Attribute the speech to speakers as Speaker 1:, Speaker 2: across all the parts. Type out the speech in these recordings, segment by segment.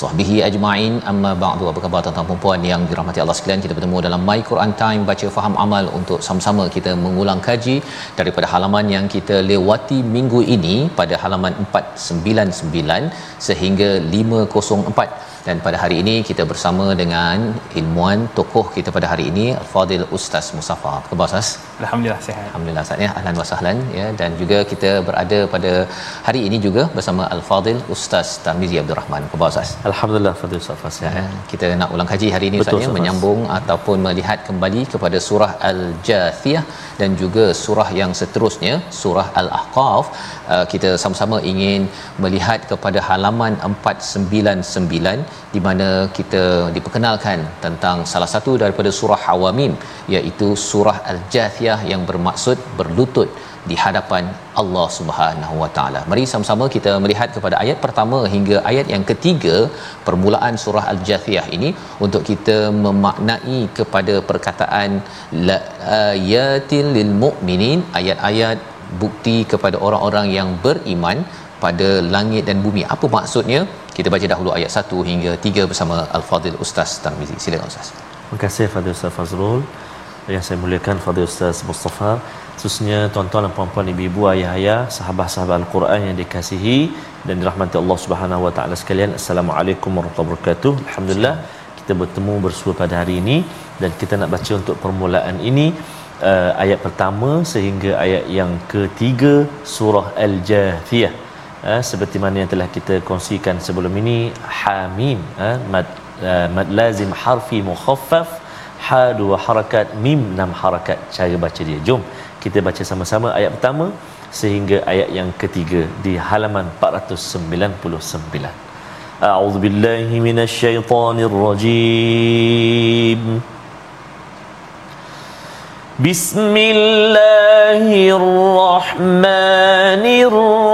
Speaker 1: sahbihi ajma'in. Amma ba'du. Apa khabar tuan-tuan dan puan yang dirahmati Allah sekalian? Kita bertemu dalam My Quran Time baca faham amal untuk sama-sama kita mengulang kaji daripada halaman yang kita lewati minggu ini pada halaman 499 sehingga 504 dan pada hari ini kita bersama dengan ilmuan tokoh kita pada hari ini Fadil Ustaz Musafa. Apa khabar Ustaz?
Speaker 2: Alhamdulillah sihat.
Speaker 1: Alhamdulillah Ustaz ya. Ahlan wa sahlan ya dan juga kita berada pada hari ini juga bersama Al Fadil Ustaz Tarmizi Abdul Rahman. Apa khabar Ustaz?
Speaker 3: Alhamdulillah Fadil Ustaz
Speaker 1: Ya, kita nak ulang kaji hari ini Ustaz ya menyambung ataupun melihat kembali kepada surah Al-Jathiyah dan juga surah yang seterusnya surah Al-Ahqaf. Uh, kita sama-sama ingin melihat kepada halaman 499 di mana kita diperkenalkan tentang salah satu daripada surah Hawamim iaitu surah Al-Jathiyah yang bermaksud berlutut di hadapan Allah Subhanahu Wa Taala. Mari sama-sama kita melihat kepada ayat pertama hingga ayat yang ketiga permulaan surah Al-Jathiyah ini untuk kita memaknai kepada perkataan la ayatil lil mu'minin ayat-ayat bukti kepada orang-orang yang beriman pada langit dan bumi. Apa maksudnya? Kita baca dahulu ayat 1 hingga 3 bersama Al-Fadil Ustaz Tarmizi. Silakan Ustaz.
Speaker 3: Terima kasih Fadil Ustaz Fazrul yang saya muliakan Fadil Ustaz Mustafa khususnya tuan-tuan dan puan-puan ibu-ibu ayah-ayah sahabat-sahabat Al-Quran yang dikasihi dan dirahmati Allah Subhanahu wa taala sekalian. Assalamualaikum warahmatullahi wabarakatuh. Alhamdulillah kita bertemu bersua pada hari ini dan kita nak baca untuk permulaan ini uh, ayat pertama sehingga ayat yang ketiga surah Al-Jathiyah. Uh, seperti mana yang telah kita kongsikan sebelum ini Hamim uh, mad, uh, mad lazim harfi mukhaffaf ha dua harakat mim enam harakat cara baca dia. Jom kita baca sama-sama ayat pertama sehingga ayat yang ketiga di halaman 499 A'udzu billahi minasyaitonir rajim Bismillahirrahmanirrahim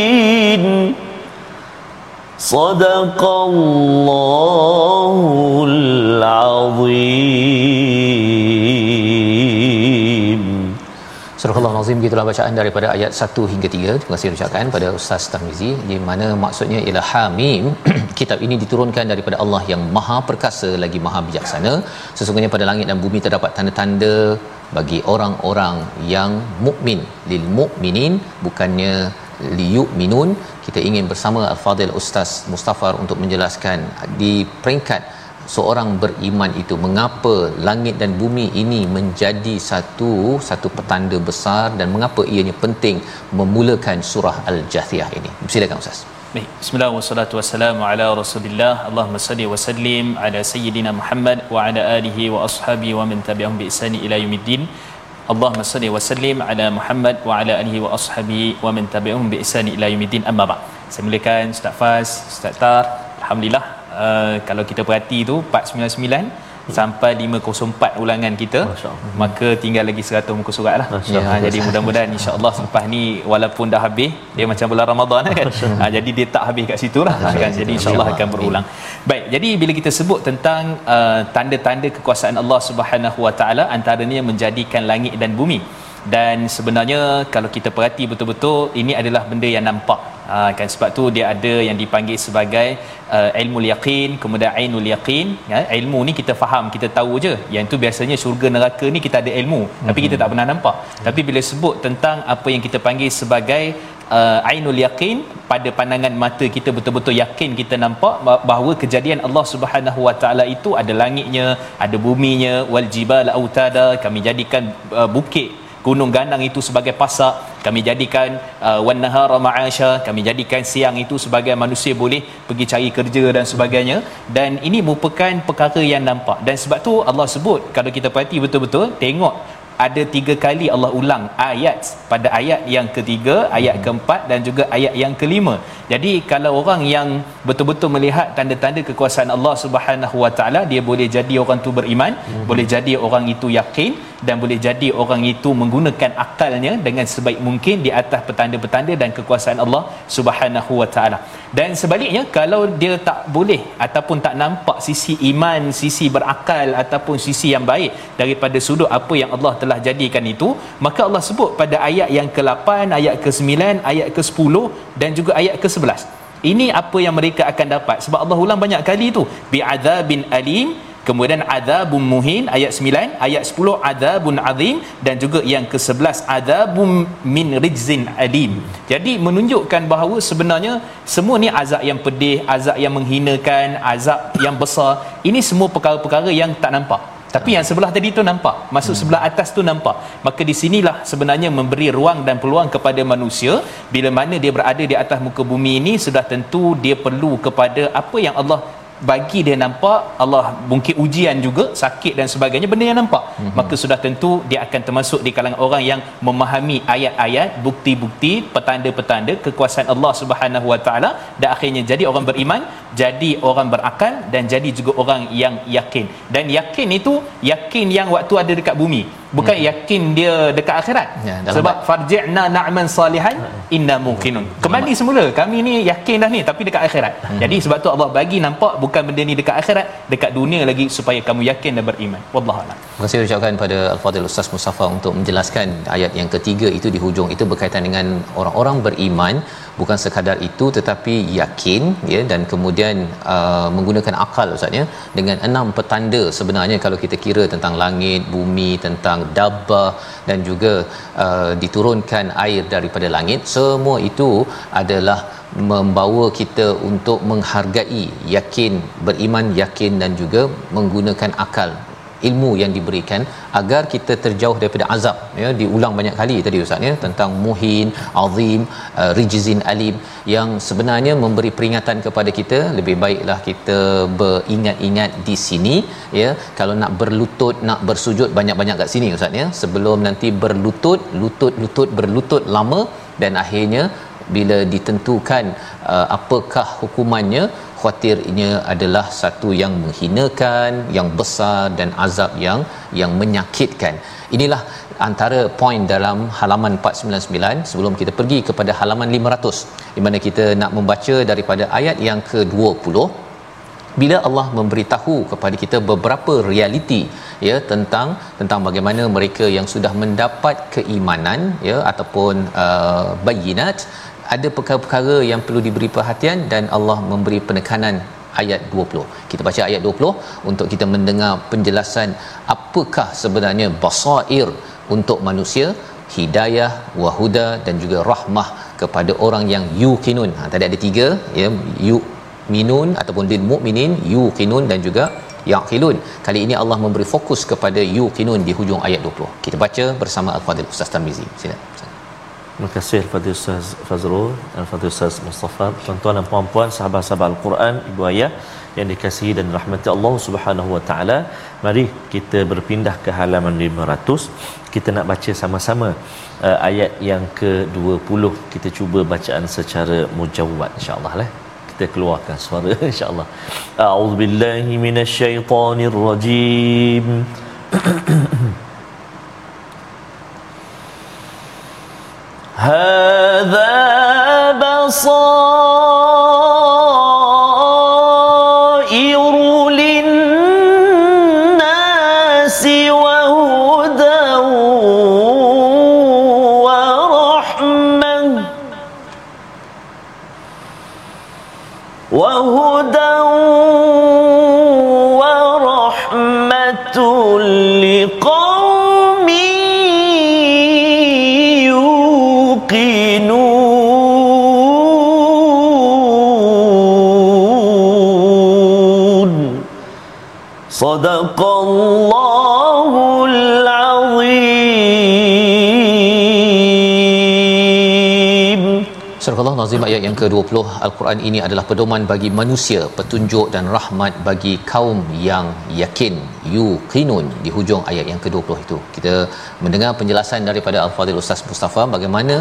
Speaker 3: للمؤمنين صدق الله
Speaker 1: Al-Nazim gitulah bacaan daripada ayat 1 hingga 3. Terima kasih ucapkan pada Ustaz Tarmizi di mana maksudnya ialah Hamim. Kitab ini diturunkan daripada Allah yang Maha Perkasa lagi Maha Bijaksana. Sesungguhnya pada langit dan bumi terdapat tanda-tanda bagi orang-orang yang mukmin. Lil mukminin bukannya liyu'minun. Kita ingin bersama Al-Fadil Ustaz Mustafar untuk menjelaskan di peringkat seorang beriman itu mengapa langit dan bumi ini menjadi satu satu petanda besar dan mengapa ianya penting memulakan surah al-jathiyah ini silakan ustaz
Speaker 2: Baik, bismillah wassalatu wassalamu ala Rasulillah. Allahumma salli wa sallim ala sayyidina Muhammad wa ala alihi wa ashabi wa man tabi'ahum bi ihsani ila yaumiddin. Allahumma salli wa sallim ala Muhammad wa ala alihi wa ashabi wa man tabi'ahum bi ihsani ila yaumiddin. Amma ba. Saya mulakan Ustaz Faz, Ustaz Tar. Alhamdulillah uh, kalau kita perhati tu 499 sampai 504 ulangan kita maka tinggal lagi 100 muka surat lah. Ya, jadi mudah-mudahan insyaAllah selepas ni walaupun dah habis dia macam bulan Ramadan kan? Ha, jadi dia tak habis kat situ lah kan? jadi insyaAllah akan berulang. Baik jadi bila kita sebut tentang uh, tanda-tanda kekuasaan Allah Subhanahu Wa Taala antaranya menjadikan langit dan bumi. Dan sebenarnya kalau kita perhati betul-betul ini adalah benda yang nampak ha, kan sebab tu dia ada yang dipanggil sebagai uh, ilmu yaqin kemudian ainul yaqin ya ilmu ni kita faham kita tahu je yang tu biasanya syurga neraka ni kita ada ilmu mm-hmm. tapi kita tak pernah nampak mm-hmm. tapi bila sebut tentang apa yang kita panggil sebagai uh, ainul yaqin pada pandangan mata kita betul-betul yakin kita nampak bahawa kejadian Allah Subhanahu Wa Taala itu ada langitnya ada buminya wal jibal autada kami jadikan uh, bukit gunung ganang itu sebagai pasak. Kami jadikan uh, wan nahara ma'asha. Kami jadikan siang itu sebagai manusia boleh pergi cari kerja dan sebagainya. Dan ini merupakan perkara yang nampak. Dan sebab tu Allah sebut kalau kita perhati betul-betul tengok ada tiga kali Allah ulang ayat pada ayat yang ketiga, ayat keempat dan juga ayat yang kelima. Jadi kalau orang yang betul-betul melihat tanda-tanda kekuasaan Allah Subhanahu Wa Taala, dia boleh jadi orang tu beriman, hmm. boleh jadi orang itu yakin dan boleh jadi orang itu menggunakan akalnya dengan sebaik mungkin di atas petanda-petanda dan kekuasaan Allah Subhanahu Wa Taala. Dan sebaliknya kalau dia tak boleh ataupun tak nampak sisi iman, sisi berakal ataupun sisi yang baik daripada sudut apa yang Allah telah jadikan itu, maka Allah sebut pada ayat yang ke-8, ayat ke-9, ayat ke-10 dan juga ayat ke-11. Ini apa yang mereka akan dapat? Sebab Allah ulang banyak kali itu bi'adzabin alim kemudian azabun muhin ayat 9 ayat 10 azabun azim dan juga yang ke-11 azabun min rijzin alim. Jadi menunjukkan bahawa sebenarnya semua ni azab yang pedih azab yang menghinakan azab yang besar ini semua perkara-perkara yang tak nampak tapi yang sebelah tadi tu nampak. Masuk hmm. sebelah atas tu nampak. Maka di sinilah sebenarnya memberi ruang dan peluang kepada manusia. Bila mana dia berada di atas muka bumi ini sudah tentu dia perlu kepada apa yang Allah bagi dia nampak Allah mungkin ujian juga sakit dan sebagainya benda yang nampak. Mm-hmm. maka sudah tentu dia akan termasuk di kalangan orang yang memahami ayat-ayat bukti-bukti petanda-petanda kekuasaan Allah Subhanahu Wa Taala dan akhirnya jadi orang beriman jadi orang berakal dan jadi juga orang yang yakin. Dan yakin itu yakin yang waktu ada dekat bumi bukan hmm. yakin dia dekat akhirat. Ya, sebab farji'na na'man salihan inna mungkinun kembali semula kami ni yakin dah ni tapi dekat akhirat. Hmm. jadi sebab tu Allah bagi nampak bukan benda ni dekat akhirat dekat dunia lagi supaya kamu yakin dan beriman. Wallahu a'lam.
Speaker 1: Terima kasih ucapkan pada al-fadil ustaz Mustafa untuk menjelaskan ayat yang ketiga itu di hujung. Itu berkaitan dengan orang-orang beriman bukan sekadar itu tetapi yakin ya dan kemudian uh, menggunakan akal ustaz ya dengan enam petanda sebenarnya kalau kita kira tentang langit bumi tentang dabbah dan juga uh, diturunkan air daripada langit. Semua itu adalah membawa kita untuk menghargai yakin beriman yakin dan juga menggunakan akal ilmu yang diberikan agar kita terjauh daripada azab. Ya diulang banyak kali tadi ustaz ya tentang muhin azim uh, rijzin alim yang sebenarnya memberi peringatan kepada kita. Lebih baiklah kita beringat-ingat di sini ya. Kalau nak berlutut nak bersujud banyak-banyak kat sini ustaz ya. Sebelum nanti berlutut lutut-lutut berlutut lama dan akhirnya bila ditentukan uh, apakah hukumannya khawatirnya adalah satu yang menghinakan yang besar dan azab yang yang menyakitkan. Inilah antara poin dalam halaman 499 sebelum kita pergi kepada halaman 500 di mana kita nak membaca daripada ayat yang ke-20 bila Allah memberitahu kepada kita beberapa realiti ya tentang tentang bagaimana mereka yang sudah mendapat keimanan ya ataupun uh, bayinat ada perkara-perkara yang perlu diberi perhatian dan Allah memberi penekanan ayat 20. Kita baca ayat 20 untuk kita mendengar penjelasan apakah sebenarnya basair untuk manusia, hidayah, wahuda dan juga rahmah kepada orang yang yuqinun. Ha, tadi ada tiga ya yu minun ataupun lil mukminin yuqinun dan juga yaqilun. Kali ini Allah memberi fokus kepada yuqinun di hujung ayat 20. Kita baca bersama Al-Fadhil Ustaz Tarmizi. Silakan.
Speaker 3: Terima kasih Al-Fatih Ustaz Fazrul Al-Fatih Ustaz Mustafa. Tuan-tuan dan puan-puan Sahabat-sahabat Al-Quran Ibu ayah Yang dikasihi dan rahmati Allah Subhanahu Wa Taala. Mari kita berpindah ke halaman 500 Kita nak baca sama-sama uh, Ayat yang ke-20 Kita cuba bacaan secara mujawad InsyaAllah lah. Kita keluarkan suara insyaallah. A'udzubillahi minasyaitonirrajim هذا بصائر
Speaker 1: Surah Allah Nazim ayat yang ke-20 Al-Quran ini adalah pedoman bagi manusia petunjuk dan rahmat bagi kaum yang yakin. Yuqinun di hujung ayat yang ke-20 itu. Kita mendengar penjelasan daripada Al-Fadhil Ustaz Mustafa bagaimana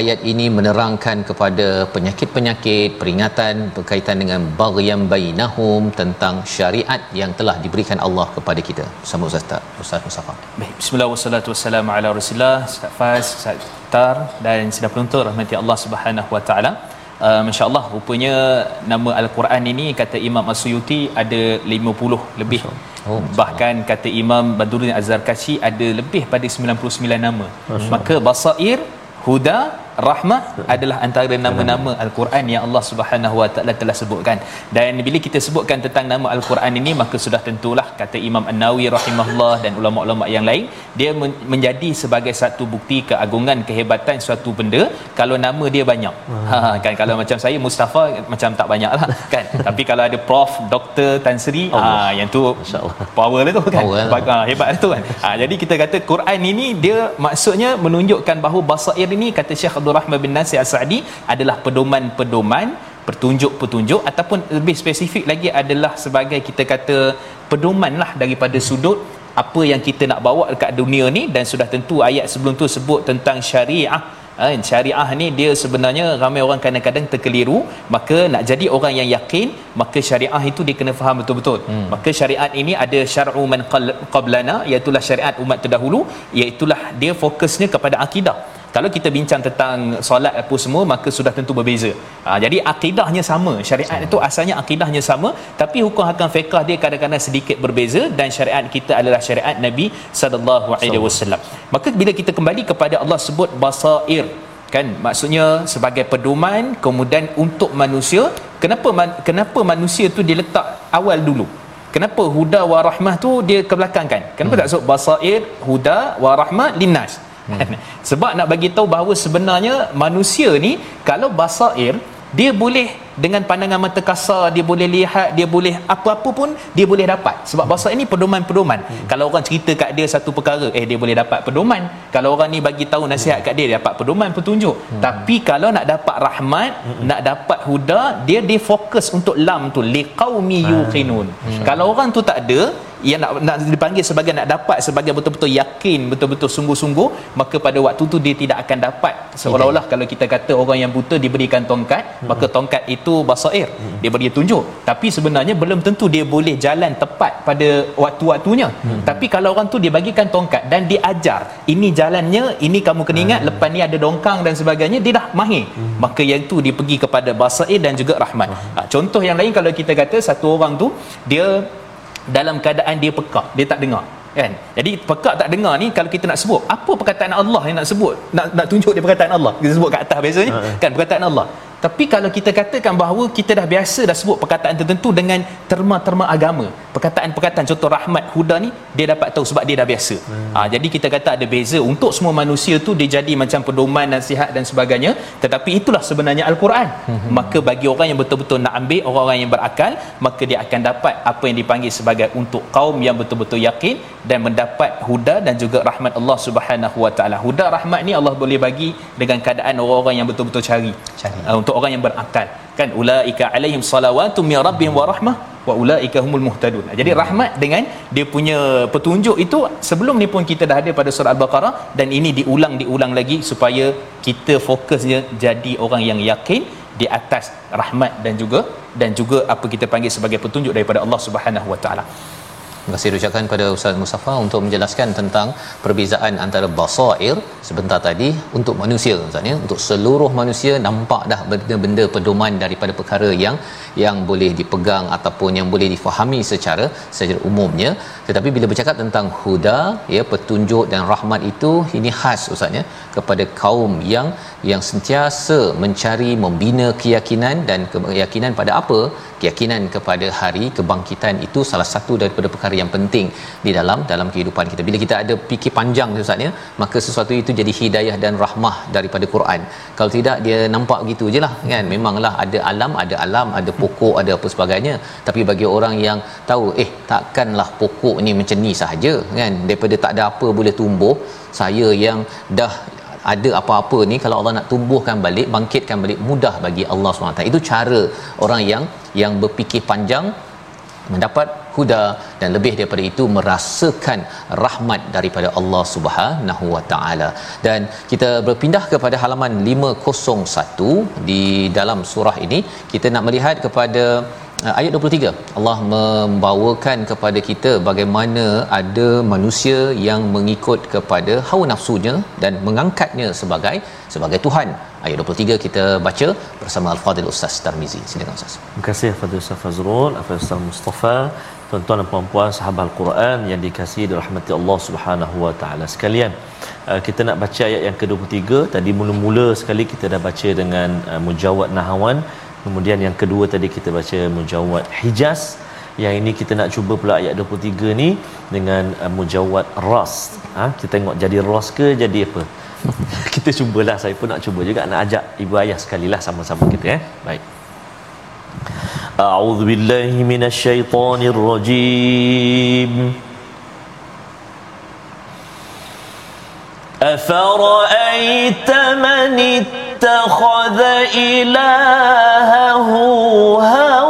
Speaker 1: ayat ini menerangkan kepada penyakit-penyakit peringatan berkaitan dengan baghyam bainahum tentang syariat yang telah diberikan Allah kepada kita. Bersama Ustaz Ustaz Mustafa.
Speaker 2: Baik, bismillah wassalatu wassalamu ala rasulillah Ustaz Faz, Ustaz Tar dan sedang penonton rahmati Allah Subhanahu wa taala. Uh, masya-Allah rupanya nama al-Quran ini kata Imam Asyuti ada 50 lebih. Oh, Bahkan kata Imam Badruddin Az-Zarkashi ada lebih pada 99 nama. Maka basair, huda, rahmah adalah antara nama-nama al-Quran yang Allah Subhanahu wa taala telah sebutkan. Dan bila kita sebutkan tentang nama al-Quran ini maka sudah tentulah kata Imam An-Nawawi rahimahullah dan ulama-ulama yang lain dia men- menjadi sebagai satu bukti keagungan kehebatan suatu benda kalau nama dia banyak. Ha kan kalau macam saya Mustafa macam tak banyak lah kan. Tapi kalau ada prof, doktor, Tan Sri ah yang tu power lah tu kan.
Speaker 1: Power lah.
Speaker 2: Ha, hebat tu kan. Ha, jadi kita kata Quran ini dia maksudnya menunjukkan bahawa basair ini kata Syekh Abdul Rahman bin Nasir As-Sa'di adalah pedoman-pedoman petunjuk-petunjuk ataupun lebih spesifik lagi adalah sebagai kita kata pedoman lah daripada sudut apa yang kita nak bawa dekat dunia ni dan sudah tentu ayat sebelum tu sebut tentang syariah. Ha, syariah ni dia sebenarnya ramai orang kadang-kadang terkeliru maka nak jadi orang yang yakin maka syariah itu dia kena faham betul-betul. Hmm. maka syariat ini ada syar'u man qablana iaitu syariat umat terdahulu iaitu dia fokusnya kepada akidah kalau kita bincang tentang solat apa semua maka sudah tentu berbeza. Ha, jadi akidahnya sama. Syariat sama. itu asalnya akidahnya sama tapi hukum hakam fiqh dia kadang-kadang sedikit berbeza dan syariat kita adalah syariat Nabi sallallahu alaihi wasallam. Maka bila kita kembali kepada Allah sebut basair kan maksudnya sebagai pedoman kemudian untuk manusia kenapa man, kenapa manusia tu diletak awal dulu kenapa huda wa rahmah tu dia ke belakang kan kenapa hmm. tak sebut basair huda wa rahmah linnas Hmm. Sebab nak bagi tahu bahawa sebenarnya manusia ni kalau basair dia boleh dengan pandangan mata kasar dia boleh lihat dia boleh apa-apa pun dia boleh dapat sebab bahasa ini pedoman-pedoman hmm. kalau orang cerita kat dia satu perkara eh dia boleh dapat pedoman kalau orang ni bagi tahu nasihat kat dia dia dapat pedoman petunjuk hmm. tapi kalau nak dapat rahmat hmm. nak dapat huda dia dia fokus untuk lam tu liqaumi yuqinun hmm. kalau orang tu tak ada yang nak, nak dipanggil sebagai nak dapat sebagai betul-betul yakin betul-betul sungguh-sungguh maka pada waktu tu dia tidak akan dapat seolah-olah kalau kita kata orang yang buta diberikan tongkat hmm. maka tongkat itu basair hmm. dia beri tunjuk tapi sebenarnya belum tentu dia boleh jalan tepat pada waktu-waktunya hmm. tapi kalau orang tu dia bagikan tongkat dan diajar ini jalannya ini kamu kena ingat hmm. lepas ni ada dongkang dan sebagainya dia dah mahir hmm. maka yang tu dia pergi kepada basair dan juga rahmat hmm. ha, contoh yang lain kalau kita kata satu orang tu dia dalam keadaan dia pekak dia tak dengar kan? Jadi pekak tak dengar ni kalau kita nak sebut apa perkataan Allah yang nak sebut nak nak tunjuk dia perkataan Allah? Kita sebut kat atas biasanya uh-huh. kan? Perkataan Allah tapi kalau kita katakan bahawa kita dah biasa dah sebut perkataan tertentu dengan terma-terma agama perkataan-perkataan contoh rahmat huda ni dia dapat tahu sebab dia dah biasa hmm. ha, jadi kita kata ada beza untuk semua manusia tu dia jadi macam pedoman nasihat dan sebagainya tetapi itulah sebenarnya al-Quran hmm. maka bagi orang yang betul-betul nak ambil orang-orang yang berakal maka dia akan dapat apa yang dipanggil sebagai untuk kaum yang betul-betul yakin dan mendapat huda dan juga rahmat Allah Subhanahu Wa Taala. Huda rahmat ni Allah boleh bagi dengan keadaan orang-orang yang betul-betul cari. cari. Uh, untuk orang yang berakal. Kan ulaika alaihim salawatu min rabbihim wa rahmah wa ulaika humul muhtadun. Jadi rahmat dengan dia punya petunjuk itu sebelum ni pun kita dah ada pada surah al-Baqarah dan ini diulang-diulang lagi supaya kita fokusnya jadi orang yang yakin di atas rahmat dan juga dan juga apa kita panggil sebagai petunjuk daripada Allah Subhanahu Wa Taala.
Speaker 1: Terima kasih ucapkan pada Ustaz Mustafa untuk menjelaskan tentang perbezaan antara basair sebentar tadi untuk manusia Ustaz ya. Untuk seluruh manusia nampak dah benda-benda pedoman daripada perkara yang yang boleh dipegang ataupun yang boleh difahami secara secara umumnya. Tetapi bila bercakap tentang huda ya petunjuk dan rahmat itu ini khas Ustaz ya kepada kaum yang yang sentiasa mencari membina keyakinan dan keyakinan pada apa? Keyakinan kepada hari kebangkitan itu salah satu daripada perkara yang penting di dalam dalam kehidupan kita. Bila kita ada fikir panjang ustaz ya maka sesuatu itu jadi hidayah dan rahmah daripada Quran. Kalau tidak dia nampak begitu je lah kan? Memanglah ada alam ada alam ada pokok ada apa sebagainya. Tapi bagi orang yang tahu eh takkanlah pokok ni macam ni sahaja kan? Daripada tak ada apa boleh tumbuh saya yang dah ada apa-apa ni kalau Allah nak tumbuhkan balik bangkitkan balik mudah bagi Allah SWT. Itu cara orang yang yang berfikir panjang mendapat huda dan lebih daripada itu merasakan rahmat daripada Allah Subhanahu Wa Taala. Dan kita berpindah kepada halaman 501 di dalam surah ini kita nak melihat kepada uh, ayat 23 Allah membawakan kepada kita bagaimana ada manusia yang mengikut kepada hawa nafsunya dan mengangkatnya sebagai sebagai Tuhan. Ayat 23 kita baca bersama Al-Fadil Ustaz Tarmizi. Silakan Ustaz.
Speaker 3: Terima kasih Fadil Ustaz Fazrul Ustaz Mustafa tuan-tuan dan puan-puan sahabat Al-Quran yang dikasihi dirahmati Allah Subhanahu wa taala sekalian uh, kita nak baca ayat yang ke-23 tadi mula-mula sekali kita dah baca dengan uh, mujawad nahawan Kemudian yang kedua tadi kita baca mujawad Hijaz. Yang ini kita nak cuba pula ayat 23 ni dengan uh, mujawad Ras. Ha? kita tengok jadi Ras ke jadi apa? kita cubalah saya pun nak cuba juga nak ajak ibu ayah sekali lah sama-sama kita eh. Baik. أعوذ بالله من الشيطان الرجيم. أفرأيت من اتخذ إلهه هوى؟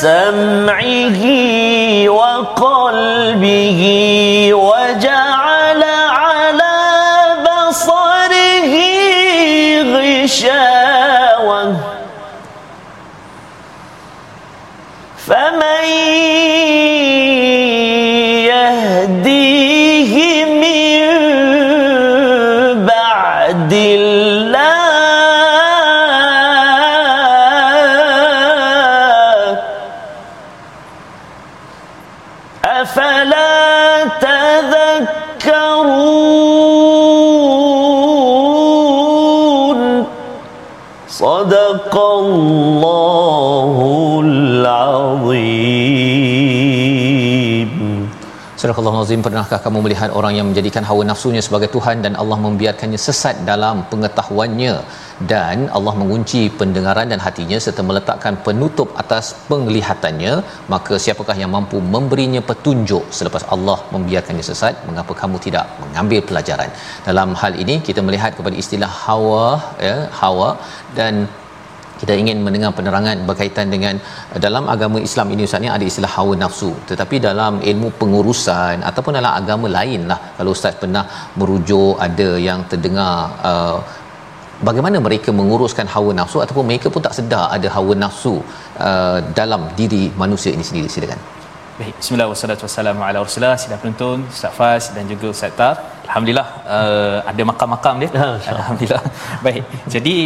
Speaker 3: سمعه وقلبه وجعل
Speaker 1: Surah Al-Azim pernahkah kamu melihat orang yang menjadikan hawa nafsunya sebagai Tuhan dan Allah membiarkannya sesat dalam pengetahuannya? Dan Allah mengunci pendengaran dan hatinya serta meletakkan penutup atas penglihatannya. Maka siapakah yang mampu memberinya petunjuk selepas Allah membiarkannya sesat? Mengapa kamu tidak mengambil pelajaran? Dalam hal ini kita melihat kepada istilah hawa ya hawa dan kita ingin mendengar penerangan berkaitan dengan uh, dalam agama Islam ini Ustaz ni ada istilah hawa nafsu. Tetapi dalam ilmu pengurusan ataupun dalam agama lain lah kalau Ustaz pernah merujuk ada yang terdengar uh, bagaimana mereka menguruskan hawa nafsu ataupun mereka pun tak sedar ada hawa nafsu uh, dalam diri manusia ini sendiri. Silakan.
Speaker 2: Baik, bismillah wassalatu wassalamu ala rasulillah sidang penonton Ustaz Fas dan juga Ustaz Tar. Alhamdulillah uh, ada makam-makam dia. Alhamdulillah. Baik, jadi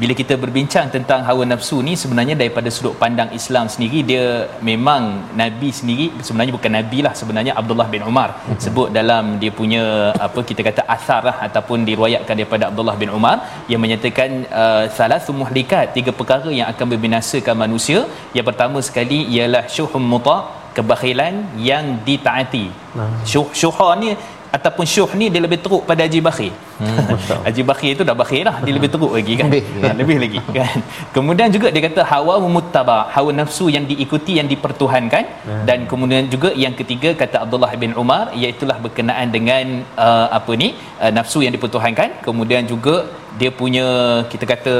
Speaker 2: bila kita berbincang tentang hawa nafsu ni sebenarnya daripada sudut pandang Islam sendiri dia memang nabi sendiri sebenarnya bukan nabi lah sebenarnya Abdullah bin Umar sebut dalam dia punya apa kita kata asar lah ataupun diriwayatkan daripada Abdullah bin Umar yang menyatakan uh, salah muhlikat tiga perkara yang akan membinasakan manusia yang pertama sekali ialah syuhum muta kebakhilan yang ditaati. Nah. Syuh syuha ni ataupun syuh ni dia lebih teruk pada haji bakhil. Hmm, haji bakhil itu dah bakhil lah dia lebih teruk lagi kan? Lebih, ha, lebih lagi kan? Kemudian juga dia kata hawa muttaba hawa nafsu yang diikuti yang dipertuhankan. Hmm. dan kemudian juga yang ketiga kata Abdullah bin Umar iaitu berkenaan dengan uh, apa ni uh, nafsu yang dipertuhankan. Kemudian juga dia punya kita kata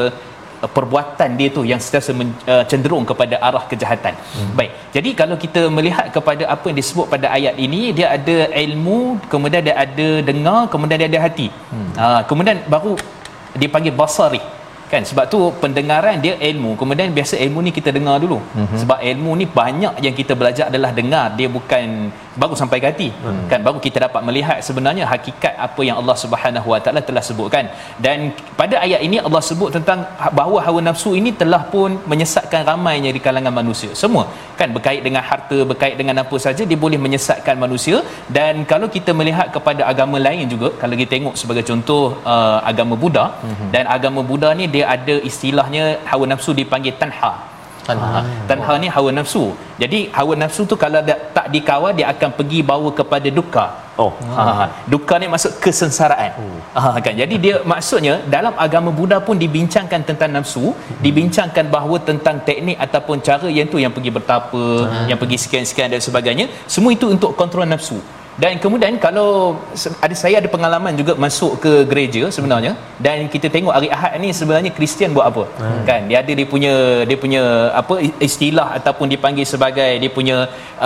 Speaker 2: perbuatan dia tu yang sentiasa uh, cenderung kepada arah kejahatan. Hmm. Baik. Jadi kalau kita melihat kepada apa yang disebut pada ayat ini dia ada ilmu, kemudian dia ada dengar, kemudian dia ada hati. Hmm. Uh, kemudian baru dipanggil basari kan sebab tu pendengaran dia ilmu kemudian biasa ilmu ni kita dengar dulu mm-hmm. sebab ilmu ni banyak yang kita belajar adalah dengar dia bukan baru sampai ke hati. Mm. kan baru kita dapat melihat sebenarnya hakikat apa yang Allah Subhanahu Wa Taala telah sebutkan. Dan pada ayat ini Allah sebut tentang ha, bahawa hawa nafsu ini telah pun menyesatkan ramainya di kalangan manusia. Semua. Kan berkait dengan harta berkait dengan apa saja dia boleh menyesatkan manusia. Dan kalau kita melihat kepada agama lain juga kalau kita tengok sebagai contoh uh, agama Buddha mm-hmm. dan agama Buddha ni dia ada istilahnya hawa nafsu dipanggil tanha tanha ah. tanha ni hawa nafsu jadi hawa nafsu tu kalau tak dikawal dia akan pergi bawa kepada duka oh ha, ha. duka ni maksud kesengsaraan oh. ha, kan jadi dia maksudnya dalam agama Buddha pun dibincangkan tentang nafsu hmm. dibincangkan bahawa tentang teknik ataupun cara yang tu yang pergi bertapa hmm. yang pergi sekian-sekian dan sebagainya semua itu untuk kontrol nafsu dan kemudian kalau ada saya ada pengalaman juga masuk ke gereja sebenarnya dan kita tengok hari Ahad ni sebenarnya Kristian buat apa hmm. kan dia ada dia punya dia punya apa istilah ataupun dipanggil sebagai dia punya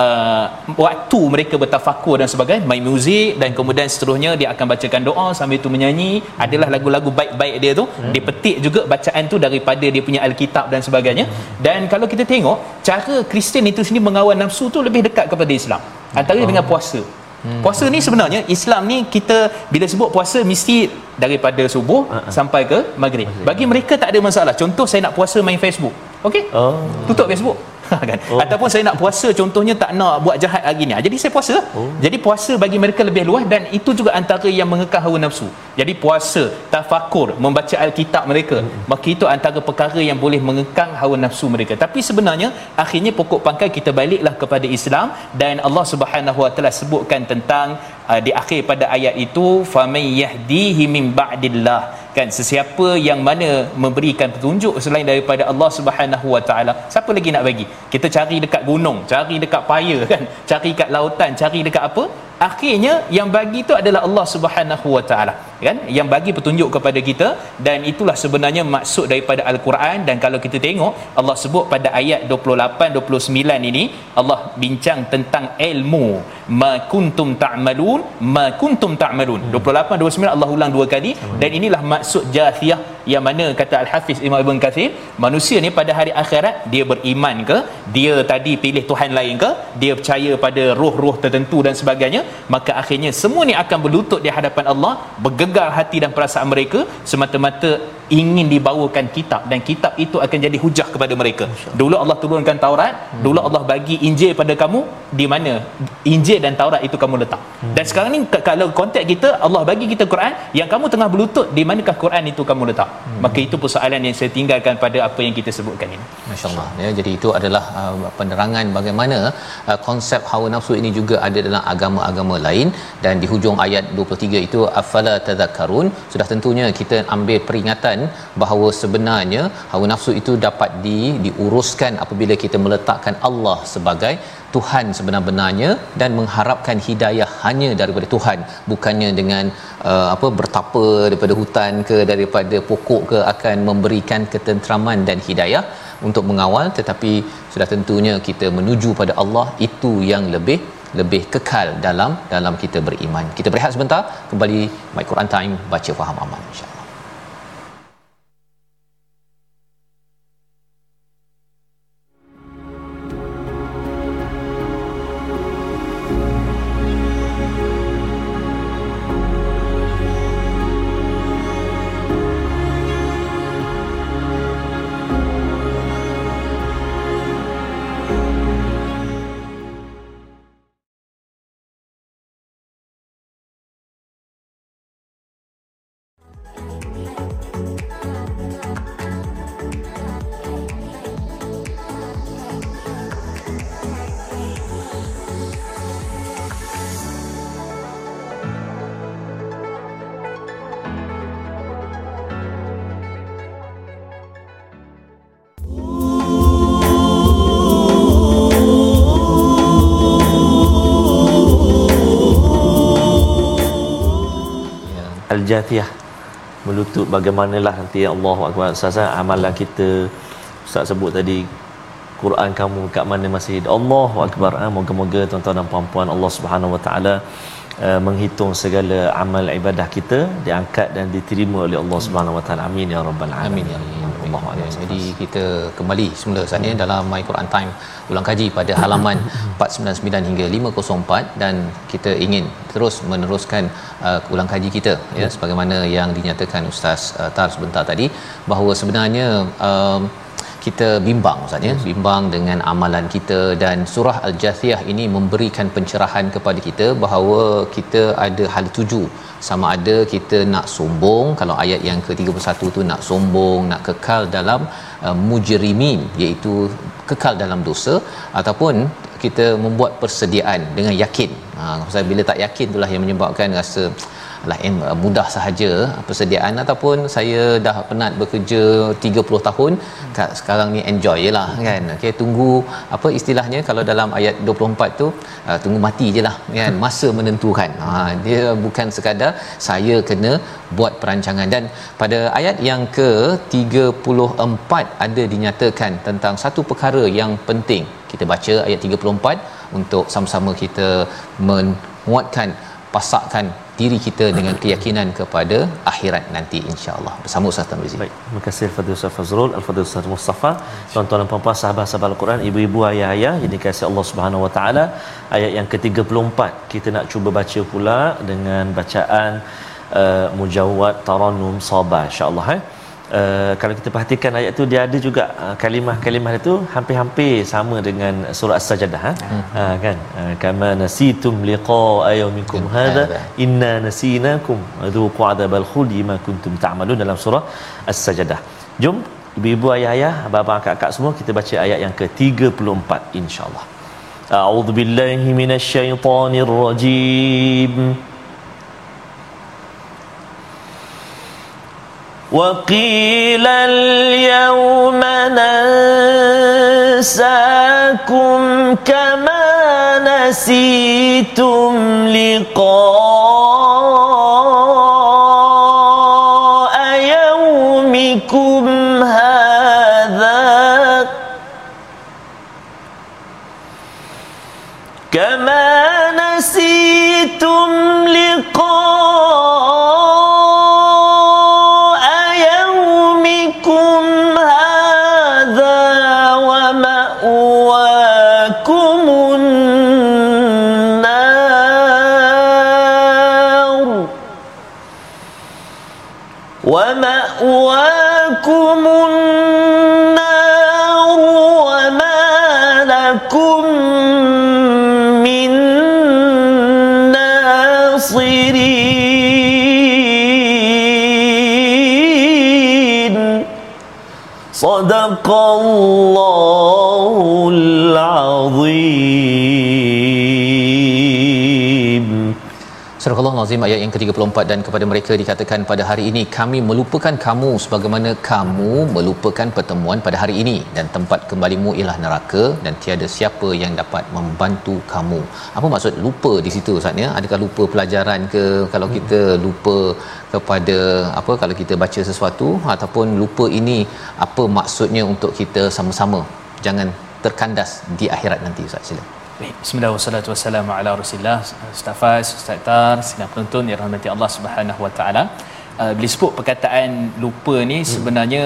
Speaker 2: uh, waktu mereka bertafakur dan sebagainya main muzik dan kemudian seterusnya dia akan bacakan doa sambil tu menyanyi adalah lagu-lagu baik-baik dia tu hmm. dia petik juga bacaan tu daripada dia punya alkitab dan sebagainya hmm. dan kalau kita tengok cara Kristian itu sendiri mengawal nafsu tu lebih dekat kepada Islam antara oh. dengan puasa Hmm. Puasa ni sebenarnya Islam ni kita bila sebut puasa mesti daripada subuh uh-huh. sampai ke maghrib. Bagi mereka tak ada masalah. Contoh saya nak puasa main Facebook. Okey? Oh. Tutup Facebook. kan oh. ataupun saya nak puasa contohnya tak nak buat jahat hari ni ah, jadi saya puasa oh. jadi puasa bagi mereka lebih luas dan itu juga antara yang mengekang hawa nafsu jadi puasa tafakur membaca alkitab mereka hmm. maka itu antara perkara yang boleh mengekang hawa nafsu mereka tapi sebenarnya akhirnya pokok pangkal kita baliklah kepada Islam dan Allah Subhanahu Wa Taala sebutkan tentang uh, di akhir pada ayat itu famay yahdihi min ba'dillah kan sesiapa yang mana memberikan petunjuk selain daripada Allah Subhanahu Wa Taala. Siapa lagi nak bagi? Kita cari dekat gunung cari dekat paya kan? Cari dekat lautan cari dekat apa akhirnya yang bagi itu adalah Allah Subhanahu Wa Taala kan? Yang bagi petunjuk kepada kita dan itulah sebenarnya maksud daripada al-Quran. Dan kalau kita tengok Allah sebut pada ayat 28 29 ini Allah bincang tentang ilmu. Ma kuntum ta'malun ma kuntum ta'malun. 28 29 Allah ulang dua kali. Dan inilah maksud jathiyah yang mana kata al-Hafiz Imam Ibn Kathir manusia ni pada hari akhirat dia beriman ke dia tadi pilih Tuhan lain ke dia percaya pada roh-roh tertentu dan sebagainya maka akhirnya semua ni akan berlutut di hadapan Allah bergegar hati dan perasaan mereka semata-mata ingin dibawakan kitab dan kitab itu akan jadi hujah kepada mereka. Dulu Allah turunkan Taurat, hmm. dulu Allah bagi Injil pada kamu, di mana Injil dan Taurat itu kamu letak. Hmm. Dan sekarang ni kalau konteks kita Allah bagi kita Quran, yang kamu tengah berlutut di manakah Quran itu kamu letak? Hmm. Maka itu persoalan yang saya tinggalkan pada apa yang kita sebutkan ini.
Speaker 1: Masya-Allah. Ya, jadi itu adalah uh, penerangan bagaimana uh, konsep hawa nafsu ini juga ada dalam agama-agama lain dan di hujung ayat 23 itu afala tadhakkarun sudah tentunya kita ambil peringatan bahawa sebenarnya hawa nafsu itu dapat di diuruskan apabila kita meletakkan Allah sebagai Tuhan sebenar-benarnya dan mengharapkan hidayah hanya daripada Tuhan bukannya dengan uh, apa bertapa daripada hutan ke daripada pokok ke akan memberikan ketenteraman dan hidayah untuk mengawal. Tetapi sudah tentunya kita menuju pada Allah itu yang lebih lebih kekal dalam dalam kita beriman. Kita berehat sebentar. Kembali My Quran Time baca faham aman insya
Speaker 3: al-jathiyah melutut bagaimanalah nanti Allahu akbar. Ustaz amalan kita Ustaz sebut tadi Quran kamu kat mana masih Allahu akbar. Ha, moga-moga tuan-tuan dan puan-puan Allah Subhanahu wa taala uh, menghitung segala amal ibadah kita diangkat dan diterima oleh Allah Subhanahu wa taala. Amin ya rabbal alamin.
Speaker 1: Amin ya Allah jadi kita kembali semula saat ini dalam my Quran time ulang kaji pada halaman 499 hingga 504 dan kita ingin terus meneruskan uh, ulang kaji kita ya, ya sebagaimana yang dinyatakan ustaz uh, Tar sebentar tadi bahawa sebenarnya um, kita bimbang ustaz ya? Bimbang dengan amalan kita dan surah al-jathiyah ini memberikan pencerahan kepada kita bahawa kita ada hal tuju. Sama ada kita nak sombong kalau ayat yang ke-31 tu nak sombong nak kekal dalam uh, mujrimin iaitu kekal dalam dosa ataupun kita membuat persediaan dengan yakin. Ha bila tak yakin itulah yang menyebabkan rasa lah em mudah sahaja persediaan ataupun saya dah penat bekerja 30 tahun kat sekarang ni enjoy jelah kan? Okey tunggu apa istilahnya kalau dalam ayat 24 tu uh, tunggu mati jelah kan? Masa menentukan. Ha dia bukan sekadar saya kena buat perancangan. Dan pada ayat yang ke 34 ada dinyatakan tentang satu perkara yang penting. Kita baca ayat 34 untuk sama-sama kita menguatkan pasakkan diri kita dengan keyakinan kepada akhirat nanti insya-Allah bersama Ustaz Tamizi.
Speaker 3: Baik, terima kasih Fadil Ustaz Fazrul, Al-Fadil Ustaz Mustafa, tuan-tuan dan puan-puan sahabat-sahabat Al-Quran, ibu-ibu ayah-ayah yang dikasihi Allah Subhanahu Wa Taala, ayat yang ke-34 kita nak cuba baca pula dengan bacaan uh, mujawwad tarannum sabah insya-Allah eh. Uh, kalau kita perhatikan ayat tu dia ada juga uh, kalimah-kalimah itu hampir-hampir sama dengan surah as-sajdah ha? Hmm. Uh, kan? Uh, kama nasitum liqa ayyumikum hadha inna nasinakum dhuqu adabal khuldi ma kuntum ta'malun dalam surah as-sajdah. Jom ibu-ibu ayah-ayah abang-abang kakak semua kita baca ayat yang ke-34 insya-Allah a'udzubillahi minasyaitonirrajim rajim وقيل اليوم ننساكم كما نسيتم لقاء صدق الله العظيم
Speaker 1: Surah Al-Azim ayat yang ke-34 dan kepada mereka dikatakan pada hari ini kami melupakan kamu sebagaimana kamu melupakan pertemuan pada hari ini dan tempat kembalimu ialah neraka dan tiada siapa yang dapat membantu kamu. Apa maksud lupa di situ Ustaz ya? Adakah lupa pelajaran ke kalau kita lupa kepada apa kalau kita baca sesuatu ataupun lupa ini apa maksudnya untuk kita sama-sama jangan terkandas di akhirat nanti Ustaz sila.
Speaker 2: Baik, bismillah wassalatu wassalamu ala Rasulillah. Ustaz Faz, Ustaz Tar, sidang penonton yang rahmati Allah Subhanahu wa taala. Uh, bila sebut perkataan lupa ni hmm. sebenarnya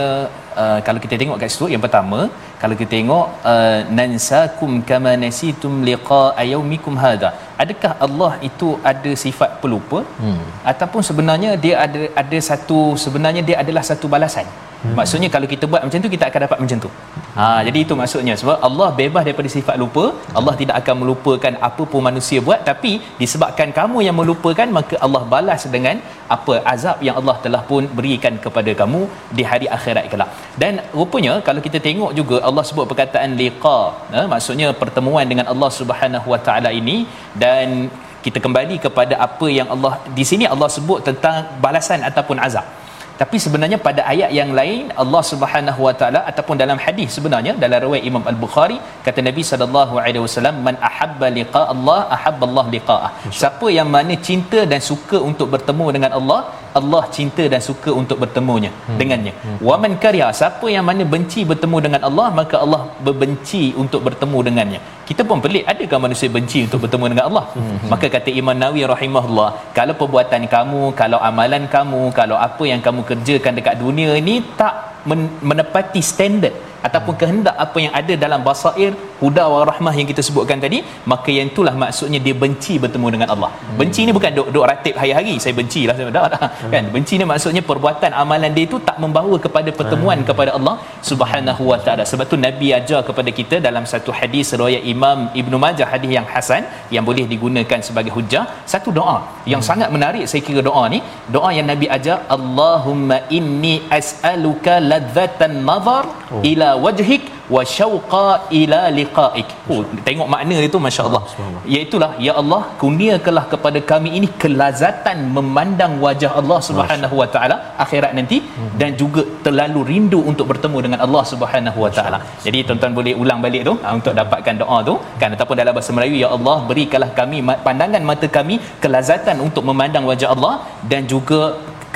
Speaker 2: uh, kalau kita tengok kat situ yang pertama kalau kita tengok uh, nansakum kama nasitum liqa yaumikum hadha adakah Allah itu ada sifat pelupa hmm. ataupun sebenarnya dia ada ada satu sebenarnya dia adalah satu balasan Hmm. Maksudnya kalau kita buat macam tu kita akan dapat macam tu. Ha jadi itu maksudnya sebab Allah bebas daripada sifat lupa. Allah tidak akan melupakan apa pun manusia buat tapi disebabkan kamu yang melupakan maka Allah balas dengan apa azab yang Allah telah pun berikan kepada kamu di hari akhirat kelak. Dan rupanya kalau kita tengok juga Allah sebut perkataan liqa, ha? maksudnya pertemuan dengan Allah Subhanahu Wa Taala ini dan kita kembali kepada apa yang Allah di sini Allah sebut tentang balasan ataupun azab tapi sebenarnya pada ayat yang lain Allah Subhanahu Wa Taala ataupun dalam hadis sebenarnya dalam riwayat Imam Al-Bukhari kata Nabi sallallahu alaihi wasallam man ahabba liqa Allah ahabba Allah liqa'ah siapa yang mana cinta dan suka untuk bertemu dengan Allah Allah cinta dan suka untuk bertemunya hmm. dengannya hmm. wa man kariha siapa yang mana benci bertemu dengan Allah maka Allah berbenci untuk bertemu dengannya kita pun pelik adakah manusia benci untuk bertemu dengan Allah hmm. maka kata Imam Nawawi rahimahullah kalau perbuatan kamu kalau amalan kamu kalau apa yang kamu kerjakan dekat dunia ini tak menepati standard ataupun kehendak apa yang ada dalam basair huda wa rahmah yang kita sebutkan tadi maka yang itulah maksudnya dia benci bertemu dengan Allah hmm. benci ni bukan duk, duk ratib hari-hari saya benci lah saya dah, dah. Hmm. kan benci ni maksudnya perbuatan amalan dia itu tak membawa kepada pertemuan hmm. kepada Allah subhanahu wa ta'ala sebab tu Nabi ajar kepada kita dalam satu hadis riwayat Imam Ibnu Majah hadis yang hasan yang boleh digunakan sebagai hujah satu doa yang hmm. sangat menarik saya kira doa ni doa yang Nabi ajar Allahumma inni as'aluka ladzatan nazar oh. ila wajhik wa syauqa ila liqa'ik. Oh, tengok makna itu masya-Allah. Iaitulah ya Allah kurniakanlah kepada kami ini kelazatan memandang wajah Allah Subhanahu wa taala akhirat nanti hmm. dan juga terlalu rindu untuk bertemu dengan Allah Subhanahu wa taala. Jadi tuan-tuan boleh ulang balik tu ah, untuk dapatkan doa tu kan ataupun dalam bahasa Melayu ya Allah berikanlah kami pandangan mata kami kelazatan untuk memandang wajah Allah dan juga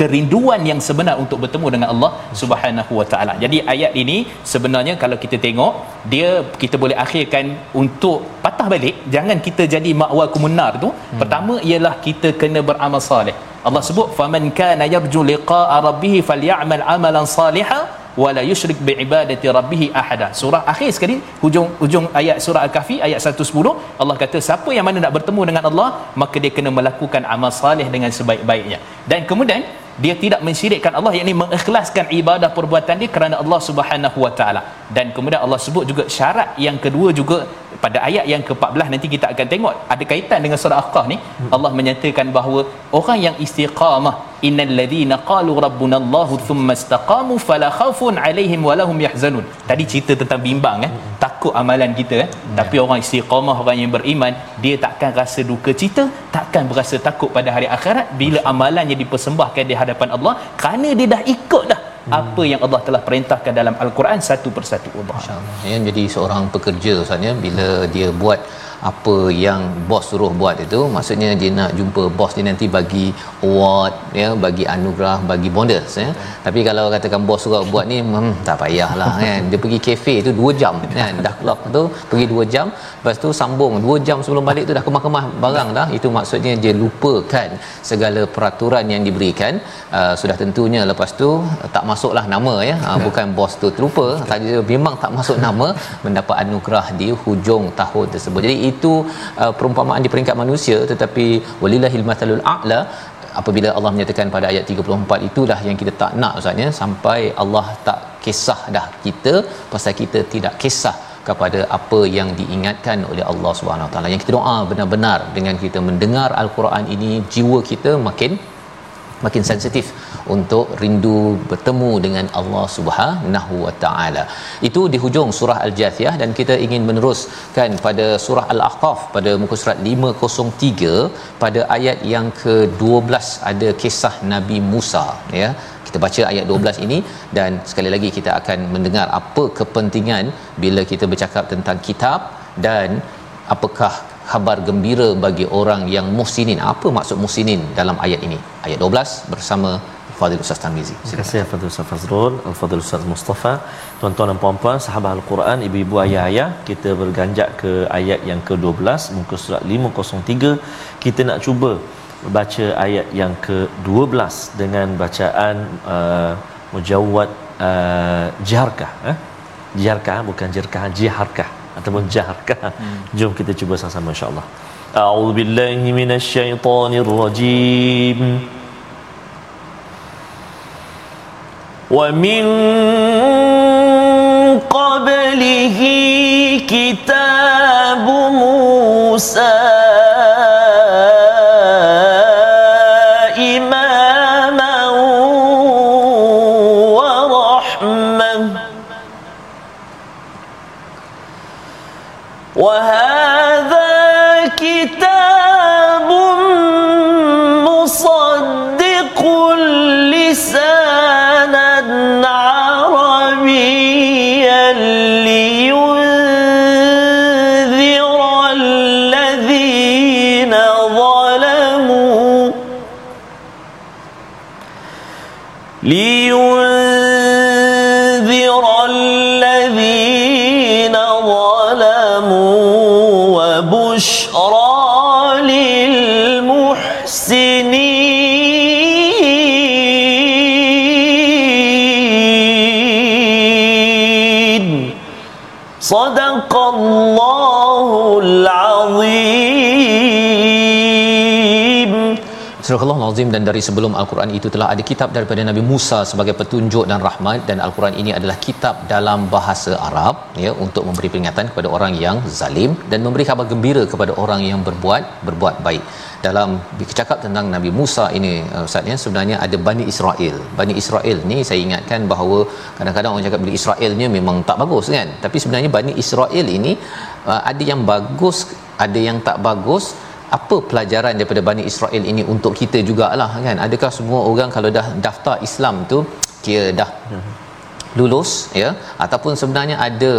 Speaker 2: kerinduan yang sebenar untuk bertemu dengan Allah Subhanahu Wa Taala. Jadi ayat ini sebenarnya kalau kita tengok dia kita boleh akhirkan untuk patah balik jangan kita jadi makwa kumunar tu. Hmm. Pertama ialah kita kena beramal soleh. Allah sebut faman kana yarju liqa'a rabbih falyamal amalan salihan wala yusyrik bi ibadati rabbih ahada surah akhir sekali hujung hujung ayat surah al-kahfi ayat 110 Allah kata siapa yang mana nak bertemu dengan Allah maka dia kena melakukan amal salih dengan sebaik-baiknya dan kemudian dia tidak mensyirikkan Allah yakni mengikhlaskan ibadah perbuatan dia kerana Allah Subhanahu wa taala. Dan kemudian Allah sebut juga syarat yang kedua juga pada ayat yang ke-14 nanti kita akan tengok ada kaitan dengan surah al-qaf ni. Allah menyatakan bahawa orang yang istiqamah innal ladhina qalu rabbuna Allah thumma istaqamu fala khaufun alaihim wa lahum yahzanun. Tadi cerita tentang bimbang eh? Takut amalan kita eh? Tapi orang istiqamah orang yang beriman dia takkan rasa duka cita takkan berasa takut pada hari akhirat. Bila amalannya dipersembahkan di hadapan Allah kerana dia dah ikut dah hmm. apa yang Allah telah perintahkan dalam al-Quran satu persatu Allah.
Speaker 1: Ya jadi seorang pekerja Ustaz ya bila dia buat apa yang bos suruh buat itu. Maksudnya dia nak jumpa bos dia nanti bagi award ya bagi anugerah bagi bonus ya. Tapi kalau katakan bos suruh buat ni hmm, tak payahlah kan. Dia pergi kafe tu 2 jam kan. Dah clock tu pergi 2 jam. Lepas tu sambung. 2 jam sebelum balik tu dah kemah-kemah barang dah. Itu maksudnya dia lupakan segala peraturan yang diberikan. Uh, sudah tentunya lepas tu tak masuklah nama ya. Uh, bukan bos tu terlupa. Saja memang tak masuk nama mendapat anugerah di hujung tahun tersebut. Jadi itu uh, perumpamaan di peringkat manusia tetapi walillahil mathalul a'la apabila Allah menyatakan pada ayat 34 itulah yang kita tak nak ustaz ya. Sampai Allah tak kisah dah kita pasal kita tidak kisah kepada apa yang diingatkan oleh Allah Subhanahu taala. Yang kita doa benar-benar dengan kita mendengar al-Quran ini jiwa kita makin makin sensitif untuk rindu bertemu dengan Allah Subhanahu Wa Taala. Itu di hujung surah Al-Jathiyah dan kita ingin meneruskan pada surah Al-Ahqaf pada muka surat 503 pada ayat yang ke-12 ada kisah Nabi Musa ya. Kita baca ayat 12 ini dan sekali lagi kita akan mendengar apa kepentingan bila kita bercakap tentang kitab dan apakah khabar gembira bagi orang yang muhsinin. Apa maksud muhsinin dalam ayat ini? Ayat 12 bersama Fadil Ustaz Tarmizi.
Speaker 3: Terima kasih Fadil Ustaz Fazrul, Al-Fadil Ustaz Mustafa, tuan-tuan dan puan-puan, sahabat Al-Quran, ibu-ibu ayah-ayah, kita berganjak ke ayat yang ke-12, muka surat 503. Kita nak cuba baca ayat yang ke-12 dengan bacaan uh, mujawwad uh, jiharkah, eh? Jiharkah bukan jirkah, jiharkah ataupun jahr kah hmm. jom kita cuba sama-sama insyaallah. A'udzubillahi minasyaitonirrajim wa min qablihi kitab
Speaker 1: musa. Al-Azim dan dari sebelum Al-Quran itu telah ada kitab daripada Nabi Musa sebagai petunjuk dan rahmat dan Al-Quran ini adalah kitab dalam bahasa Arab ya untuk memberi peringatan kepada orang yang zalim dan memberi kabar gembira kepada orang yang berbuat berbuat baik. Dalam bercakap tentang Nabi Musa ini uh, Ustaz ya sebenarnya ada Bani Israel. Bani Israel ni saya ingatkan bahawa kadang-kadang orang cakap Bani Israelnya memang tak bagus kan. Tapi sebenarnya Bani Israel ini uh, ada yang bagus, ada yang tak bagus apa pelajaran daripada Bani Israel ini untuk kita jugalah kan? Adakah semua orang kalau dah daftar Islam tu kira dah lulus ya? Ataupun sebenarnya ada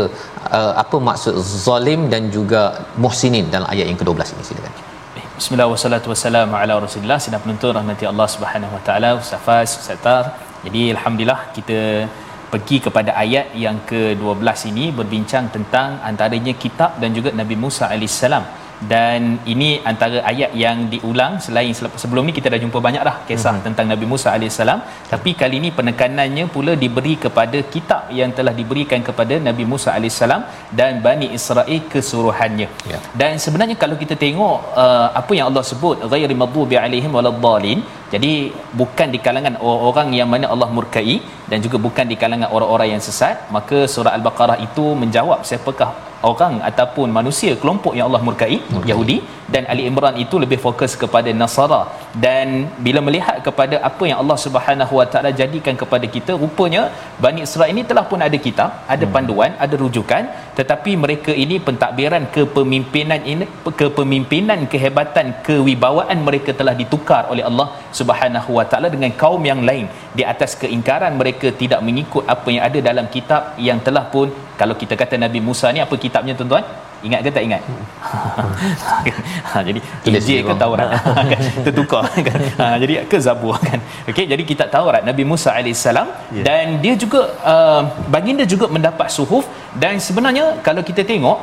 Speaker 1: uh, apa maksud zalim dan juga muhsinin dalam ayat yang ke-12 ini? Silakan.
Speaker 2: Bismillah wassalatu wassalamu ala rasulillah sedang penonton rahmati Allah Subhanahu wa taala Ustaz Ustazar jadi alhamdulillah kita pergi kepada ayat yang ke-12 ini berbincang tentang antaranya kitab dan juga Nabi Musa alaihissalam dan ini antara ayat yang diulang selain sebelum ni kita dah jumpa banyak dah kisah mm-hmm. tentang Nabi Musa AS tapi kali ini penekanannya pula diberi kepada kitab yang telah diberikan kepada Nabi Musa AS dan Bani Israel keseluruhannya yeah. dan sebenarnya kalau kita tengok uh, apa yang Allah sebut ghairi maghdubi alaihim waladdallin jadi bukan di kalangan orang yang mana Allah murkai dan juga bukan di kalangan orang-orang yang sesat maka surah al-baqarah itu menjawab siapakah orang ataupun manusia kelompok yang Allah murkai okay. Yahudi dan Ali Imran itu lebih fokus kepada Nasara dan bila melihat kepada apa yang Allah Subhanahu Wa Taala jadikan kepada kita rupanya Bani Israel ini telah pun ada kitab ada hmm. panduan ada rujukan tetapi mereka ini pentadbiran kepemimpinan ini kepemimpinan kehebatan kewibawaan mereka telah ditukar oleh Allah Subhanahu Wa Taala dengan kaum yang lain di atas keingkaran mereka tidak mengikut apa yang ada dalam kitab yang telah pun kalau kita kata Nabi Musa ni apa kitabnya tuan-tuan? Ingat ke tak ingat? Ha, jadi Injil ke Taurat? Kan? Tertukar kan? Ha, jadi ke Zabur kan? Okey jadi kita Taurat Nabi Musa alaihissalam yeah. dan dia juga uh, baginda juga mendapat suhuf. Dan sebenarnya kalau kita tengok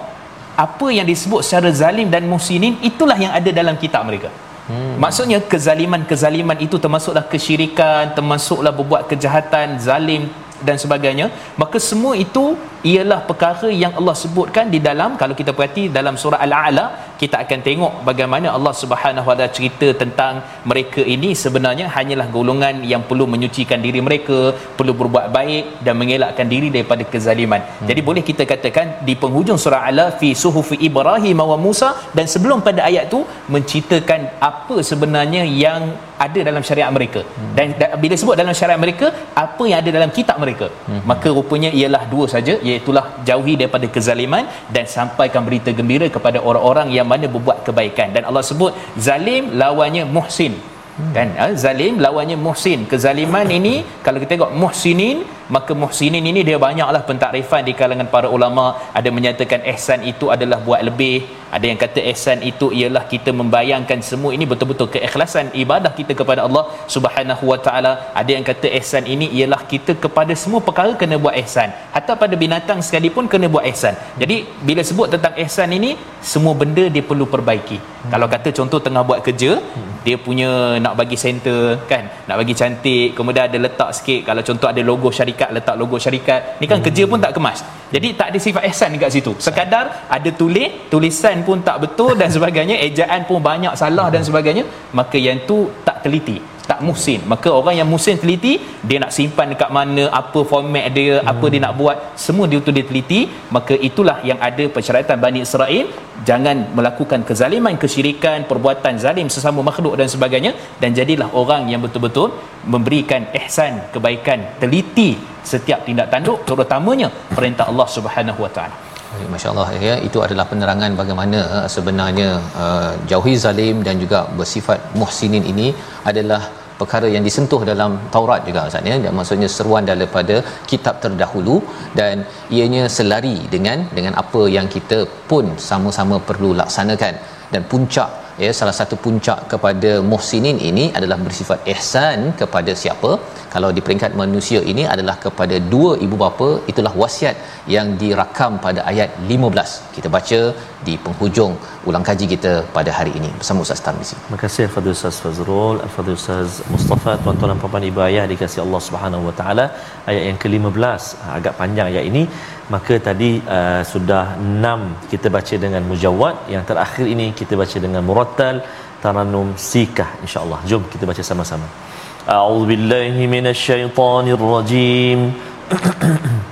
Speaker 2: apa yang disebut secara zalim dan musinin itulah yang ada dalam kitab mereka. Hmm. Maksudnya kezaliman-kezaliman itu termasuklah kesyirikan, termasuklah berbuat kejahatan, zalim dan sebagainya, maka semua itu ialah perkara yang Allah sebutkan di dalam kalau kita perhati dalam surah al-a'la kita akan tengok bagaimana Allah Subhanahu wa taala cerita tentang mereka ini sebenarnya hanyalah golongan yang perlu menyucikan diri mereka perlu berbuat baik dan mengelakkan diri daripada kezaliman hmm. jadi boleh kita katakan di penghujung surah al fi suhufi ibrahim wa musa dan sebelum pada ayat tu menceritakan apa sebenarnya yang ada dalam syariat mereka hmm. dan, dan bila sebut dalam syariat mereka apa yang ada dalam kitab mereka hmm. maka rupanya ialah dua saja iaitu jauhi daripada kezaliman dan sampaikan berita gembira kepada orang-orang yang mana berbuat kebaikan dan Allah sebut zalim lawannya muhsin hmm. kan ha? zalim lawannya muhsin kezaliman ini kalau kita tengok muhsinin maka muhsinin ini dia banyaklah pentakrifan di kalangan para ulama. Ada menyatakan ihsan itu adalah buat lebih. Ada yang kata ihsan itu ialah kita membayangkan semua ini betul-betul keikhlasan ibadah kita kepada Allah Subhanahu Wa Taala. Ada yang kata ihsan ini ialah kita kepada semua perkara kena buat ihsan hatta pada binatang sekalipun kena buat ihsan jadi bila sebut tentang ihsan ini semua benda dia perlu perbaiki. Hmm. kalau kata contoh tengah buat kerja hmm. dia punya nak bagi center kan? Nak bagi cantik kemudian ada letak sikit. Kalau contoh ada logo syarikat letak logo syarikat. Ni kan hmm. kerja pun tak kemas. Jadi tak ada sifat ihsan dekat situ. Sekadar ada tulis tulisan pun tak betul dan sebagainya ejaan pun banyak salah dan sebagainya maka yang tu tak teliti tak muhsin maka orang yang muhsin teliti dia nak simpan dekat mana apa format dia hmm. apa dia nak buat semua dia tu dia teliti. Maka itulah yang ada persyaratan Bani Israel jangan melakukan kezaliman kesyirikan perbuatan zalim sesama makhluk dan sebagainya. Dan jadilah orang yang betul-betul memberikan ihsan kebaikan teliti setiap tindak tanduk. Terutamanya perintah Allah Subhanahu Wa Taala
Speaker 1: Masya-Allah. Ya itu adalah penerangan bagaimana uh, sebenarnya uh, jauhi zalim dan juga bersifat muhsinin ini adalah perkara yang disentuh dalam Taurat juga Ustaz ya. Dan maksudnya seruan daripada kitab terdahulu dan ianya selari dengan dengan apa yang kita pun sama-sama perlu laksanakan. Dan puncak ya salah satu puncak kepada muhsinin ini adalah bersifat ihsan kepada siapa? Kalau di peringkat manusia ini adalah kepada dua ibu bapa itulah wasiat yang dirakam pada ayat 15 kita baca di penghujung ulang kaji kita pada hari ini. Bersama Ustaz Tarmizi
Speaker 3: terima kasih Fadil Ustaz Fazrul Fadil Ustaz Mustafa tuan-tuan dan puan-puan ibu ayah dikasihi Allah Subhanahu Wa Taala. Ayat yang ke-15 agak panjang ayat ini. Maka tadi uh, sudah enam kita baca dengan mujawad yang terakhir ini kita baca dengan murattal taranum sikah insyaallah. Jom kita baca sama-sama. A'udzu billahi minasyaitonir rajim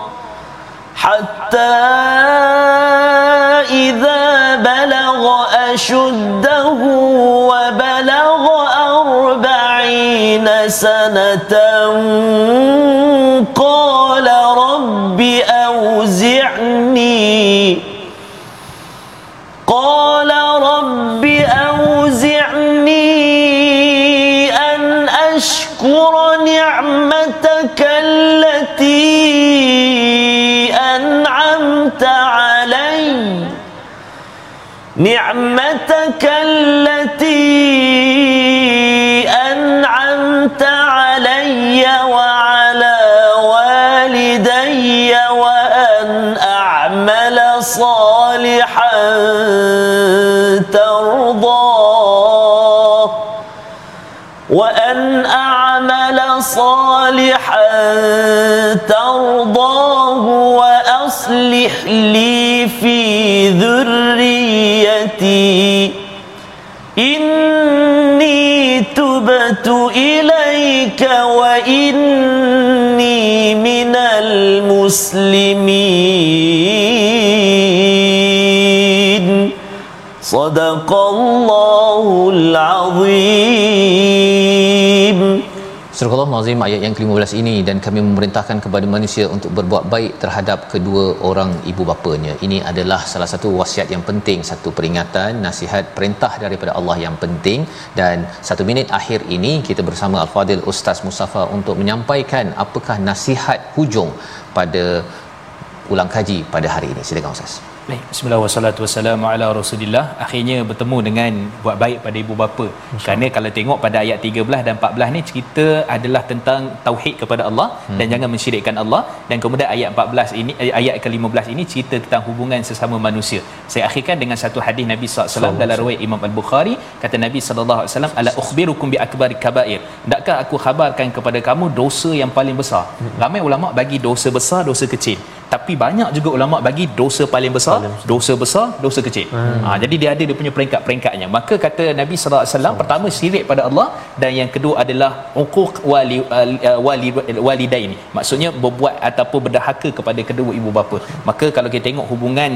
Speaker 3: حتى إذا بلغ أشده وبلغ أربعين سنة نعمتك التي أنعمت علي وعلى والدي وأن أعمل صالحا ترضاه وأن أعمل صالحا ترضاه وأصلح لي في ذريتي إني تبت إليك وإني من المسلمين صدق الله العظيم
Speaker 1: Surah Al-Azim ayat yang ke-15 ini dan kami memerintahkan kepada manusia untuk berbuat baik terhadap kedua orang ibu bapanya. Ini adalah salah satu wasiat yang penting, satu peringatan, nasihat, perintah daripada Allah yang penting dan satu minit akhir ini kita bersama Al-Fadil Ustaz Mustafa untuk menyampaikan apakah nasihat hujung pada ulang kaji pada hari ini. Silakan Ustaz.
Speaker 2: Baik, bismillah wassalatu wassalamu ala rasulillah. Akhirnya bertemu dengan buat baik pada ibu bapa. Kerana kalau tengok pada ayat 13 dan 14 ni cerita adalah tentang tauhid kepada Allah hmm. dan jangan mensyirikkan Allah dan kemudian ayat 14 ini eh, ayat ke-15 ini cerita tentang hubungan sesama manusia. Saya akhirkan dengan satu hadis Nabi SAW dalam riwayat Imam Al-Bukhari kata Nabi wasallam ala ukhbirukum bi akbari kabair. Tidakkah aku khabarkan kepada kamu dosa yang paling besar? Hmm. Ramai ulama bagi dosa besar, dosa kecil tapi banyak juga ulama bagi dosa paling besar, paling besar. dosa besar dosa kecil hmm. ha, jadi dia ada dia punya peringkat-peringkatnya maka kata Nabi sallallahu alaihi wasallam pertama syirik pada Allah dan yang kedua adalah uquq wali uh, wali walidaini maksudnya berbuat ataupun berdahaka kepada kedua ibu bapa maka kalau kita tengok hubungan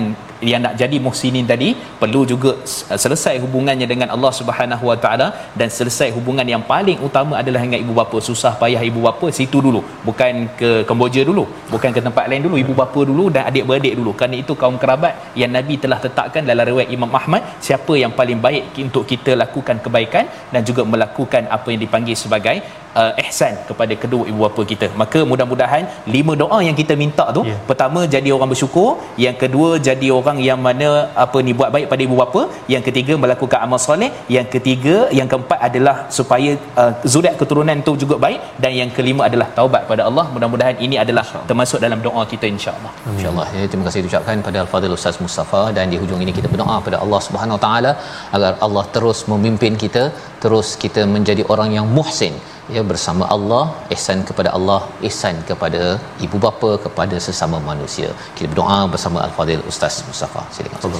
Speaker 2: yang nak jadi muhsinin tadi perlu juga uh, selesai hubungannya dengan Allah Subhanahu Wa Taala dan selesai hubungan yang paling utama adalah dengan ibu bapa. Susah payah ibu bapa situ dulu bukan ke Kemboja dulu bukan ke tempat lain dulu. Ibu bapa dulu dan adik-beradik dulu. Kerana itu kaum kerabat yang Nabi telah letakkan dalam riwayat Imam Ahmad siapa yang paling baik untuk kita lakukan kebaikan dan juga melakukan apa yang dipanggil sebagai uh, ihsan kepada kedua ibu bapa kita. Maka mudah-mudahan lima doa yang kita minta tu, yeah. pertama jadi orang bersyukur, yang kedua jadi orang yang mana apa ni buat baik pada ibu bapa, yang ketiga melakukan amal soleh, yang ketiga, yang keempat adalah supaya uh, zuriat keturunan tu juga baik dan yang kelima adalah taubat pada Allah. Mudah-mudahan ini adalah termasuk dalam doa kita insya-Allah.
Speaker 1: Insya-Allah. Ya, terima kasih diucapkan pada Al-Fadhil Ustaz Mustafa dan di hujung ini kita berdoa pada Allah Subhanahu Wa Taala agar Allah terus memimpin kita, terus kita menjadi orang yang muhsin ya bersama Allah ihsan kepada Allah ihsan kepada ibu bapa kepada sesama manusia. Kita berdoa bersama al-fadil ustaz Mustafa. Silakan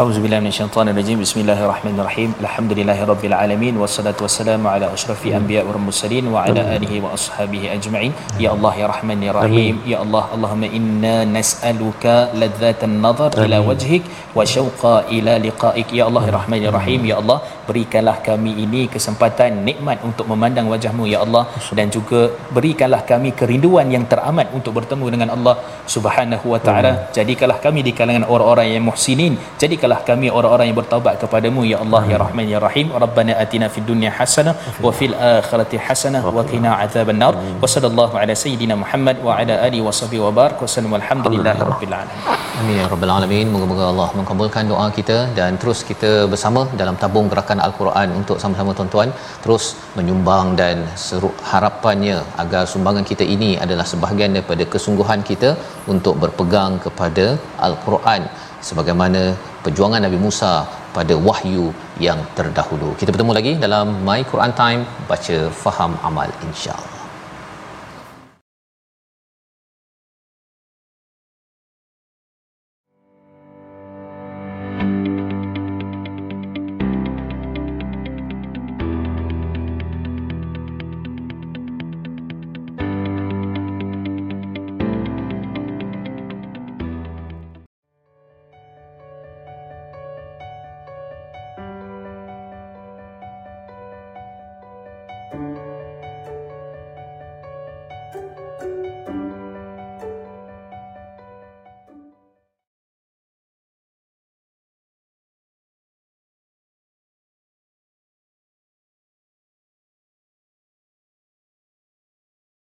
Speaker 2: auzu billahi minasyaitanir rajim. Bismillahirrahmanirrahim. Alhamdulillahirabbil alamin. Wassalatu wassalamu ala asyrafil anbiya wal mursalin wa ala alihi wa ashabihi ajma'in. Ya allah ya rahman ya rahim. Ya allah allahumma inna nas'aluka ladzatan nazar ila wajhik wa syauqa ila liqa'ik. Ya allah ya rahman ya rahim. Ya allah berikanlah kami ini kesempatan nikmat untuk memandang wajahmu ya Allah. Dan juga berikanlah kami kerinduan yang teramat untuk bertemu dengan Allah Subhanahu wa taala. Jadikanlah kami di kalangan orang-orang yang muhsinin. Jadikanlah kami orang-orang yang bertaubat kepadamu ya Allah ya Rahman ya Rahim. Rabbana atina fid dunya hasanah wa fil akhirati hasanah wa qina adzabannar. Wa sallallahu ala sayidina Muhammad wa ala alihi wa sahbihi wa barak wa sallam. Alhamdulillahi rabbil alamin.
Speaker 1: Amin ya rabbal alamin. Moga-moga Allah mengabulkan doa kita dan terus kita bersama dalam tabung gerakan al-Quran untuk sama-sama tuan-tuan. Terus menyumbang dan seru harapannya agar sumbangan kita ini adalah sebahagian daripada kesungguhan kita untuk berpegang kepada al-Quran sebagaimana perjuangan Nabi Musa pada wahyu yang terdahulu. Kita bertemu lagi dalam My Quran Time baca faham amal insya-Allah.